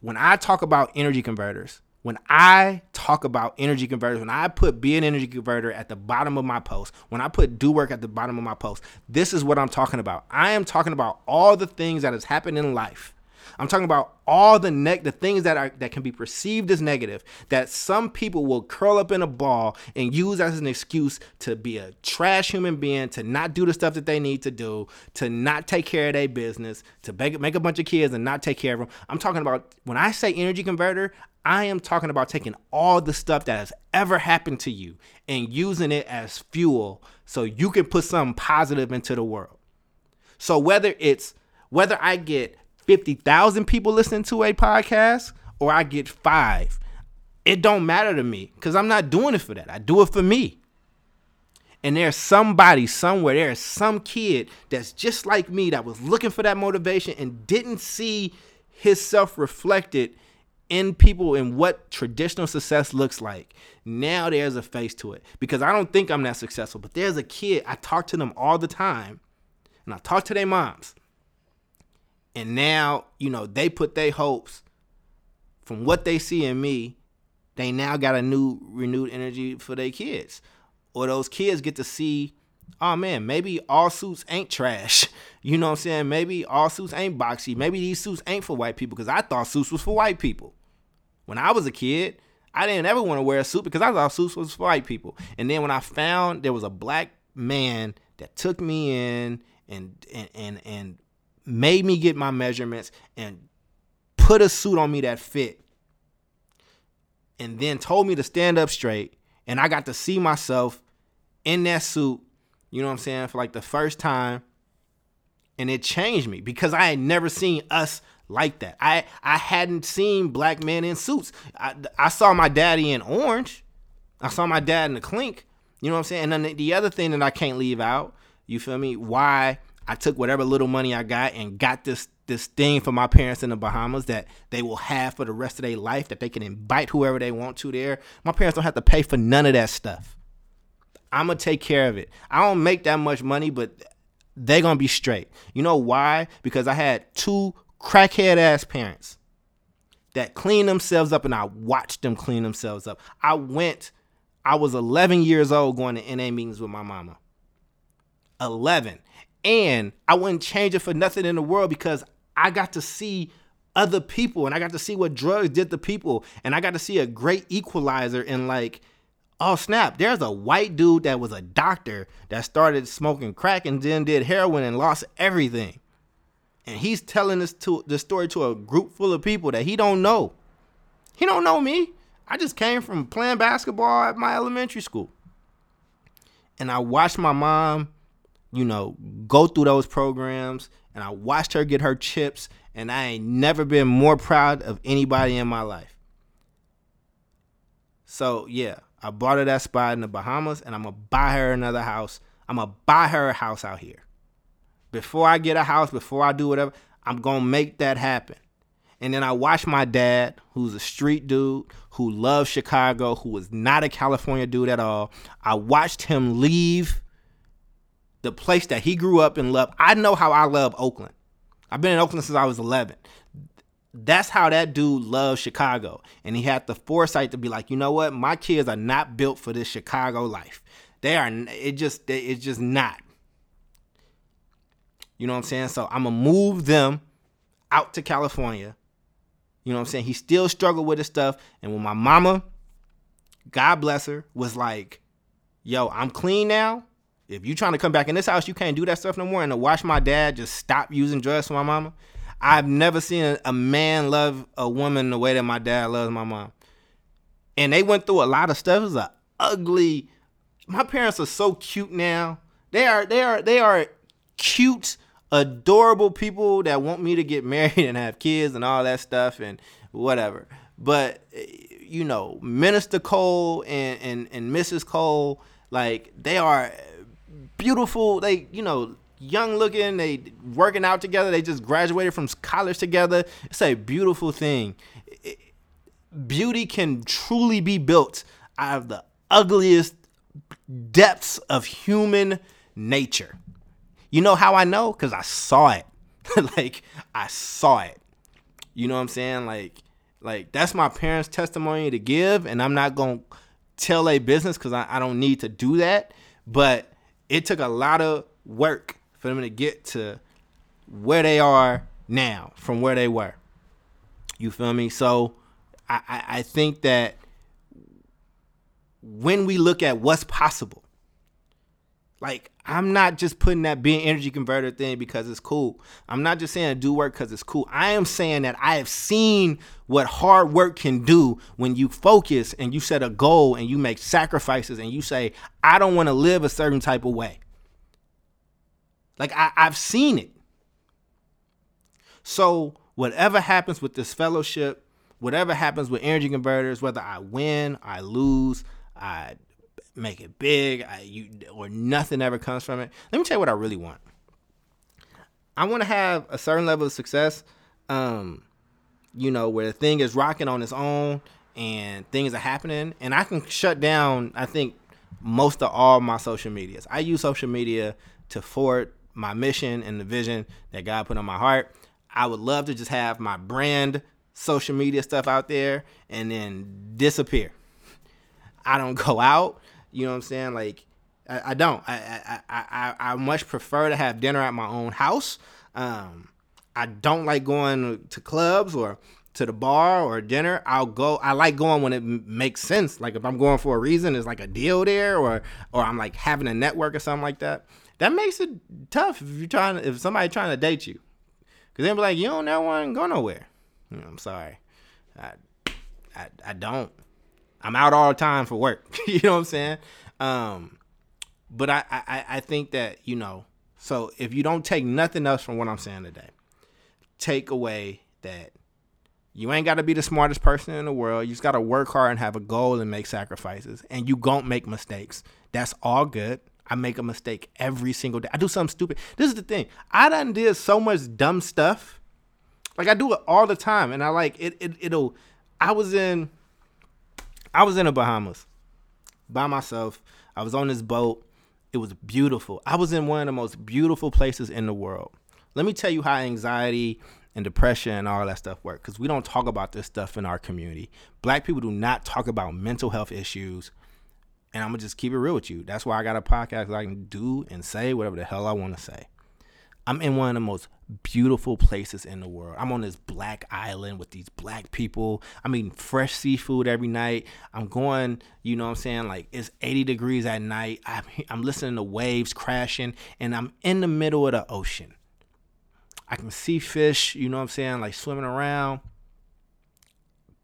when I talk about energy convertors, when I talk about energy convertors, when I put be an energy convertor at the bottom of my post, when I put do work at the bottom of my post, this is what I'm talking about. I am talking about all the things that has happened in life I'm talking about all the neg the things that are that can be perceived as negative that some people will curl up in a ball and use as an excuse to be a trash human being, to not do the stuff that they need to do, to not take care of their business, to make, make a bunch of kids and not take care of them. I'm talking about when I say energy convertor, I am talking about taking all the stuff that has ever happened to you and using it as fuel so you can put something positive into the world. So whether it's whether I get 50,000 people listening to a podcast or I get 5, it don't matter to me cuz I'm not doing it for that. I do it for me. And there's somebody somewhere, there's some kid that's just like me that was looking for that motivation and didn't see his self reflected in people and what traditional success looks like. Now there's a face to it because I don't think I'm that successful, but there's a kid, I talk to them all the time and I talk to their moms and now, you know, they put their hopes from what they see in me, they now got a new renewed energy for their kids. Or those kids get to see, oh man, maybe all suits ain't trash. You know what I'm saying? Maybe all suits ain't boxy. Maybe these suits ain't for white people because I thought suits was for white people. When I was a kid, I didn't ever want to wear a suit because I thought suits was for white people. And then when I found there was a black man that took me in and and and, and made me get my measurements and put a suit on me that fit and then told me to stand up straight and I got to see myself in that suit, you know what I'm saying, for like the first time and it changed me because I had never seen us like that. I I hadn't seen black men in suits. I, I saw my daddy in orange. I saw my dad in the clink. You know what I'm saying? And then the other thing that I can't leave out, you feel me? Why I took whatever little money I got and got this this thing for my parents in the Bahamas that they will have for the rest of their life that they can invite whoever they want to there. My parents don't have to pay for none of that stuff. I'm gonna take care of it. I don't make that much money, but they're gonna be straight. You know why? Because I had two crackhead ass parents that cleaned themselves up and I watched them clean themselves up. I went, I was 11 years old going to NA meetings with my mama. 11. And I wouldn't change it for nothing in the world because I got to see other people and I got to see what drugs did to people. And I got to see a great equalizer in like, oh snap, there's a white dude that was a doctor that started smoking crack and then did heroin and lost everything. And he's telling this to the story to a group full of people that he don't know. He don't know me. I just came from playing basketball at my elementary school. And I watched my mom you know, go through those programs and I watched her get her chips and I ain't never been more proud of anybody in my life. So yeah, I bought her that spot in the Bahamas and I'm gonna buy her another house I'm gonna buy her a house out here. Before I get a house, before I do whatever, I'm gonna make that happen. And then I watched my dad, who's a street dude, who loves Chicago, who was not a California dude at all. I watched him leave the place that he grew up and loved. I know how I love Oakland. I've been in Oakland since I was 11. That's how that dude loves Chicago. And he had the foresight to be like, you know what? My kids are not built for this Chicago life. They are, it just, it's just not. You know what I'm saying? So I'm going to move them out to California. You know what I'm saying? He still struggled with his stuff. And when my mama, God bless her, was like, yo, I'm clean now. If you trying to come back in this house, you can't do that stuff no more. And to watch my dad just stop using drugs for my mama, I've never seen a, man love a woman the way that my dad loves my mom. And they went through a lot of stuff. It was a ugly. My parents are so cute now. They are they are they are cute, adorable people that want me to get married and have kids and all that stuff and whatever. But you know, Minister Cole and and, and Mrs. Cole, like they are beautiful. They, you know, young looking. They working out together. They just graduated from college together. It's a beautiful thing. Beauty can truly be built out of the ugliest depths of human nature. You know how I know? Because I saw it. like I saw it. You know what I'm saying? Like, like that's my parents' testimony to give, and I'm not gonna tell a business because I, I don't need to do that. But it took a lot of work for them to get to where they are now from where they were. You feel me? So I, I, think that when we look at what's possible, like I'm not just putting that being energy convertor thing because it's cool. I'm not just saying do work because it's cool. I am saying that I have seen what hard work can do when you focus and you set a goal and you make sacrifices and you say, I don't want to live a certain type of way. Like I, I've seen it. So whatever happens with this fellowship, whatever happens with energy convertors, whether I win, I lose, I make it big, I, you, or nothing ever comes from it. Let me tell you what I really want. I want to have a certain level of success, um, you know, where the thing is rocking on its own and things are happening, and I can shut down. I think most of all my social medias. I use social media to forward my mission and the vision that God put on my heart. I would love to just have my brand social media stuff out there and then disappear. I don't go out. You know what I'm saying? Like I, I don't. I, I, I I much prefer to have dinner at my own house. Um, I don't like going to clubs or to the bar or dinner. I'll go. I like going when it m- makes sense. Like if I'm going for a reason, there's like a deal there, or or I'm like having a network or something like that. That makes it tough if you're trying. If somebody trying to date you, because they'll be like, you don't never want to go nowhere. I'm sorry. I, I I don't. I'm out all the time for work. you know what I'm saying? Um, but I, I, I think that, you know, so if you don't take nothing else from what I'm saying today, take away that you ain't got to be the smartest person in the world. You just got to work hard and have a goal and make sacrifices. And you gon' make mistakes. That's all good. I make a mistake every single day. I do something stupid. This is the thing. I done did so much dumb stuff. Like I do it all the time. And I like it, it it'll I was in I was in the Bahamas by myself. I was on this boat. It was beautiful. I was in one of the most beautiful places in the world. Let me tell you how anxiety and depression and all that stuff work because we don't talk about this stuff in our community. Black people do not talk about mental health issues. And I'm going to just keep it real with you. That's why I got a podcast I can do and say whatever the hell I want to say. I'm in one of the most beautiful places in the world. I'm on this black island with these black people. I mean, fresh seafood every night. I'm going, you know what I'm saying? Like, it's 80 degrees at night. I'm, I'm listening to waves crashing, and I'm in the middle of the ocean. I can see fish, you know what I'm saying? Like, swimming around.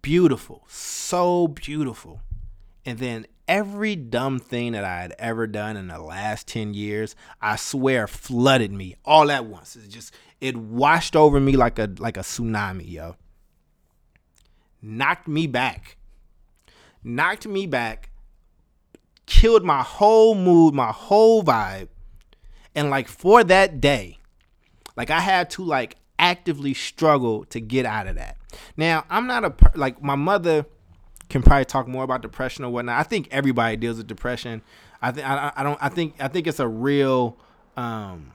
Beautiful. So beautiful. And then every dumb thing that I had ever done in the last 10 years, I swear flooded me all at once. It just it washed over me like a like a tsunami, yo. Knocked me back. Knocked me back. Killed my whole mood, my whole vibe. And like for that day, like I had to like actively struggle to get out of that. Now, I'm not a like my mother can probably talk more about depression or whatnot. I think everybody deals with depression. I think I, don't I think I think it's a real um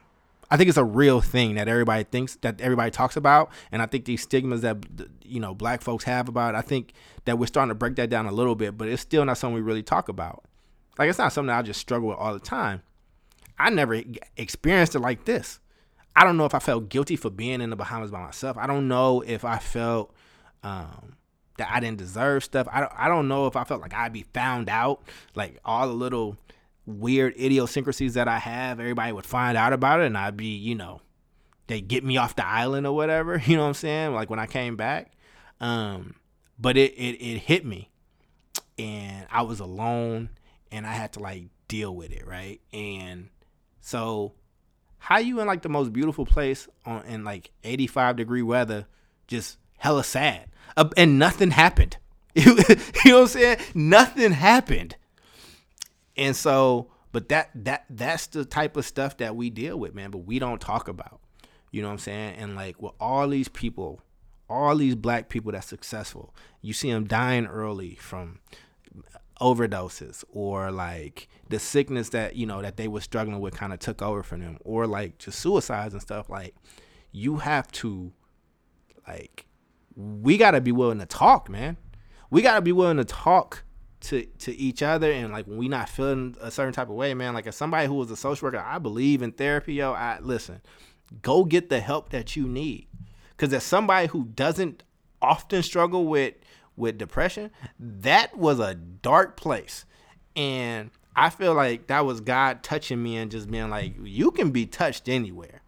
I think it's a real thing that everybody thinks that everybody talks about, and I think these stigmas that you know black folks have about it, I think that we're starting to break that down a little bit, but it's still not something we really talk about. Like it's not something I just struggle with all the time. I never experienced it like this. I don't know if I felt guilty for being in the Bahamas by myself. I don't know if I felt um, that I didn't deserve stuff. I don't, I don't know if I felt like I'd be found out, like all the little weird idiosyncrasies that I have, everybody would find out about it and I'd be, you know, they get me off the island or whatever, you know what I'm saying? Like when I came back. Um, but it, it it hit me and I was alone and I had to like deal with it, right? And so how you in like the most beautiful place on in like 85 degree weather just hella sad uh, and nothing happened you know what i'm saying nothing happened and so, but that that that's the type of stuff that we deal with, man. But we don't talk about. You know what I'm saying? And like with all these people, all these black people that's successful, you see them dying early from overdoses or like the sickness that you know that they were struggling with kind of took over for them or like just suicides and stuff like you have to like we got to be willing to talk man we got to be willing to talk to to each other and like when we not feeling a certain type of way, man. Like as somebody who was a social worker, I believe in therapy, yo. I listen, go get the help that you need. Cause as somebody who doesn't often struggle with with depression, that was a dark place. And I feel like that was God touching me and just being like, you can be touched anywhere.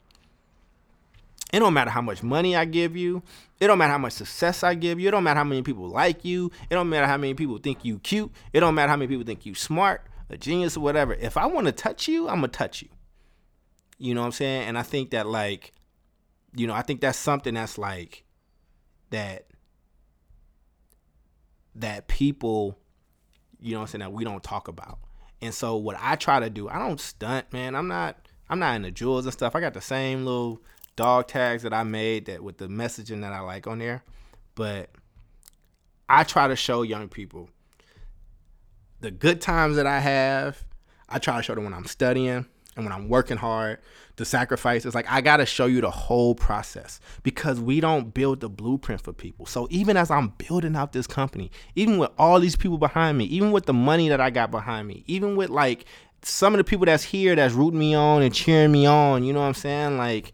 It don't matter how much money I give you. It don't matter how much success I give you. It don't matter how many people like you. It don't matter how many people think you cute. It don't matter how many people think you smart, a genius, or whatever. If I want to touch you, I'm gonna touch you. You know what I'm saying? And I think that like, you know, I think that's something that's like that that people, you know what I'm saying, that we don't talk about. And so what I try to do, I don't stunt, man. I'm not I'm not in the jewels and stuff. I got the same little dog tags that I made that with the messaging that I like on there. But I try to show young people the good times that I have. I try to show them when I'm studying and when I'm working hard, the sacrifices. Like I gotta show you the whole process because we don't build the blueprint for people. So even as I'm building out this company, even with all these people behind me, even with the money that I got behind me, even with like some of the people that's here that's rooting me on and cheering me on, you know what I'm saying? Like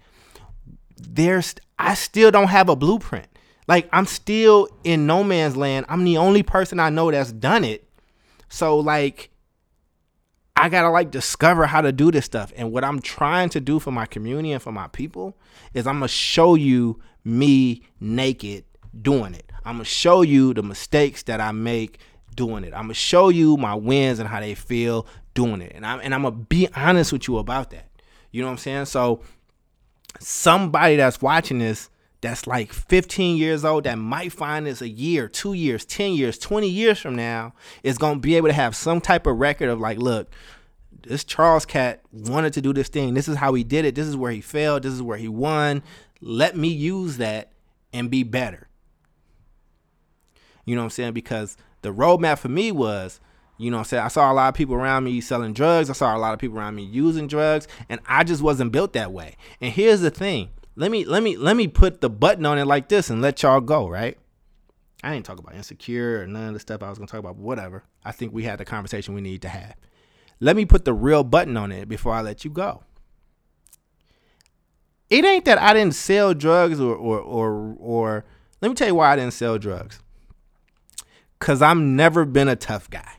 there's I still don't have a blueprint. Like I'm still in no man's land. I'm the only person I know that's done it. So like I gotta like discover how to do this stuff. And what I'm trying to do for my community and for my people is I'm gonna show you me naked doing it. I'm gonna show you the mistakes that I make doing it. I'm gonna show you my wins and how they feel doing it. And I'm and I'm gonna be honest with you about that. You know what I'm saying? So somebody that's watching this that's like 15 years old that might find this a year, two years, 10 years, 20 years from now is going to be able to have some type of record of like, look, this Charles cat wanted to do this thing. This is how he did it. This is where he failed. This is where he won. Let me use that and be better. You know what I'm saying? Because the roadmap for me was you know I'm saying? I saw a lot of people around me selling drugs. I saw a lot of people around me using drugs, and I just wasn't built that way. And here's the thing. Let me let me let me put the button on it like this and let y'all go, right? I didn't talk about insecure or none of the stuff I was gonna talk about, whatever. I think we had the conversation we need to have. Let me put the real button on it before I let you go. It ain't that I didn't sell drugs or or or or let me tell you why I didn't sell drugs. Cause I've never been a tough guy.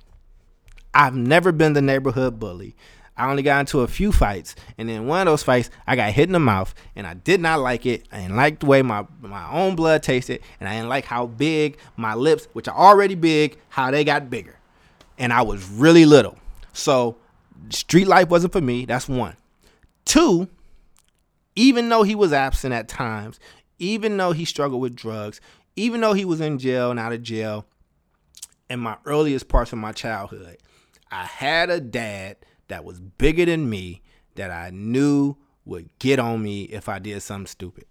I've never been the neighborhood bully. I only got into a few fights, and in one of those fights, I got hit in the mouth, and I did not like it. I didn't like the way my my own blood tasted, and I didn't like how big my lips, which are already big, how they got bigger, and I was really little. So, street life wasn't for me. That's one. Two, even though he was absent at times, even though he struggled with drugs, even though he was in jail and out of jail, in my earliest parts of my childhood, I had a dad that was bigger than me that I knew would get on me if I did something stupid.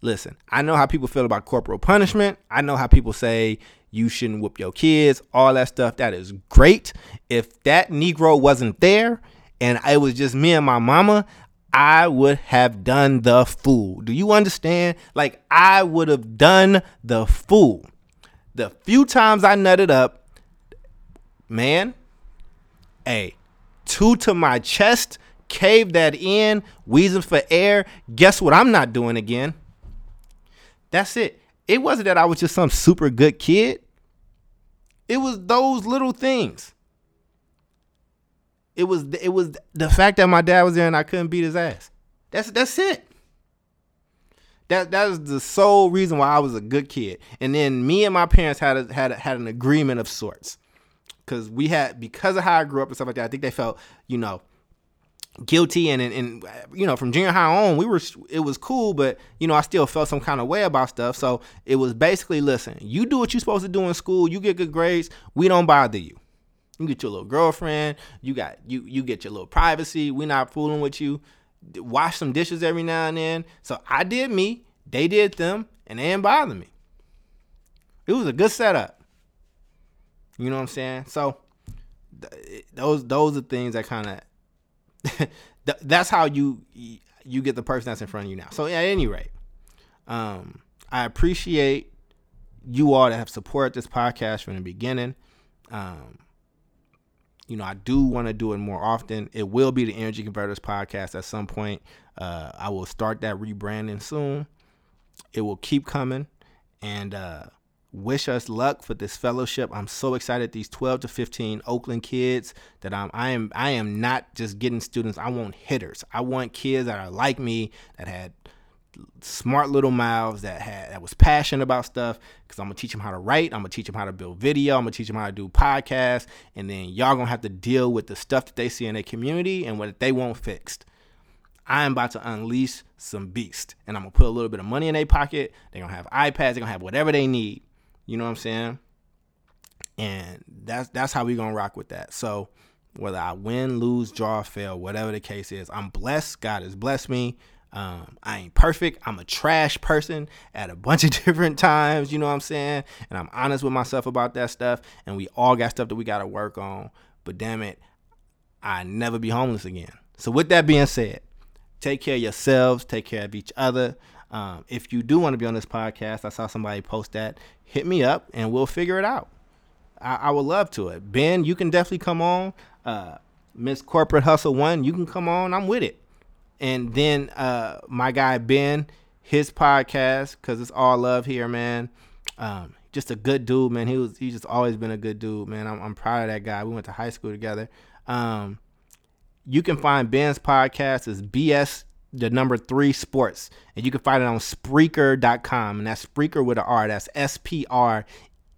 Listen, I know how people feel about corporal punishment. I know how people say you shouldn't whoop your kids, all that stuff. That is great. If that Negro wasn't there and it was just me and my mama, I would have done the fool. Do you understand? Like, I would have done the fool. The few times I nutted up, man, a two to my chest, cave that in, wheezing for air. Guess what? I'm not doing again. That's it. It wasn't that I was just some super good kid. It was those little things. It was it was the fact that my dad was there and I couldn't beat his ass. That's that's it. That that was the sole reason why I was a good kid. And then me and my parents had a, had a, had an agreement of sorts, because we had because of how I grew up and stuff like that. I think they felt you know guilty and, and and you know from junior high on we were it was cool but you know i still felt some kind of way about stuff. So it was basically listen you do what you're supposed to do in school you get good grades we don't bother you. You get your little girlfriend you got you you get your little privacy we're not fooling with you. Wash some dishes every now and then. So i did me they did them and they didn't bother me. It was a good setup you know what i'm saying so th- those those are things that kind of that's how you you get the person that's in front of you now. So at any rate, um, I appreciate you all that have supported this podcast from the beginning. Um, you know, I do want to do it more often. It will be the Energy Convertors podcast at some point. Uh, I will start that rebranding soon. It will keep coming, and uh, wish us luck for this fellowship. I'm so excited these 12 to 15 Oakland kids that I'm I am I am not just getting students. I want hitters. I want kids that are like me that had smart little mouths that had that was passionate about stuff because I'm gonna teach them how to write. I'm gonna teach them how to build video. I'm gonna teach them how to do podcasts, and then y'all gonna have to deal with the stuff that they see in their community and what they want fixed. I'm about to unleash some beast, and I'm gonna put a little bit of money in their pocket. They're gonna have iPads. They're gonna have whatever they need you know what I'm saying? And that's that's how we gonna rock with that. So whether I win, lose, draw, fail, whatever the case is, I'm blessed. God has blessed me. Um, I ain't perfect. I'm a trash person at a bunch of different times. You know what I'm saying? And I'm honest with myself about that stuff. And we all got stuff that we got to work on. But damn it, I never be homeless again. So with that being said, take care of yourselves. Take care of each other. Um, if you do want to be on this podcast, I saw somebody post that. Hit me up and we'll figure it out. I, I would love to it. Ben, you can definitely come on. Uh, Miss Corporate Hustle One, you can come on. I'm with it. And then uh, my guy Ben, his podcast, cause it's all love here, man. Um, just a good dude, man. He was he's just always been a good dude, man. I'm, I'm proud of that guy. We went to high school together. Um, you can find Ben's podcast is BS the number three sports. And you can find it on Spreaker.com. And that's Spreaker with an R. That's S P R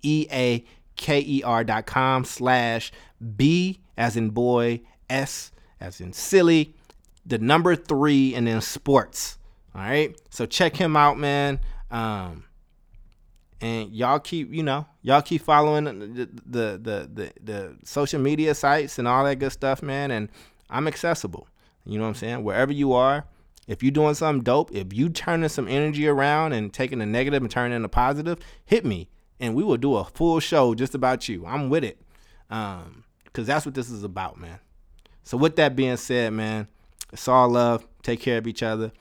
E A K E R.com slash B as in boy, S as in silly, the number three, and then sports. All right. So check him out, man. Um, and y'all keep, you know, y'all keep following the, the the the the social media sites and all that good stuff, man. And I'm accessible. You know what I'm saying? Wherever you are, if you're doing something dope, if you turning some energy around and taking the negative and turning into positive, hit me and we will do a full show just about you. I'm with it. Um, cause that's what this is about, man. So with that being said, man, it's all love. Take care of each other.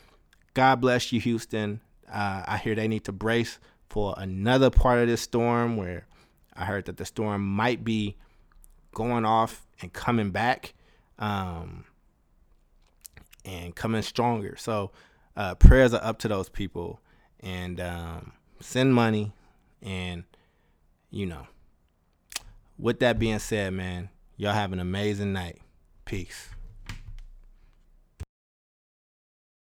God bless you, Houston. Uh, I hear they need to brace for another part of this storm where I heard that the storm might be going off and coming back. Um, and coming stronger. So uh, prayers are up to those people and um, send money. And, you know, with that being said, man, y'all have an amazing night. Peace.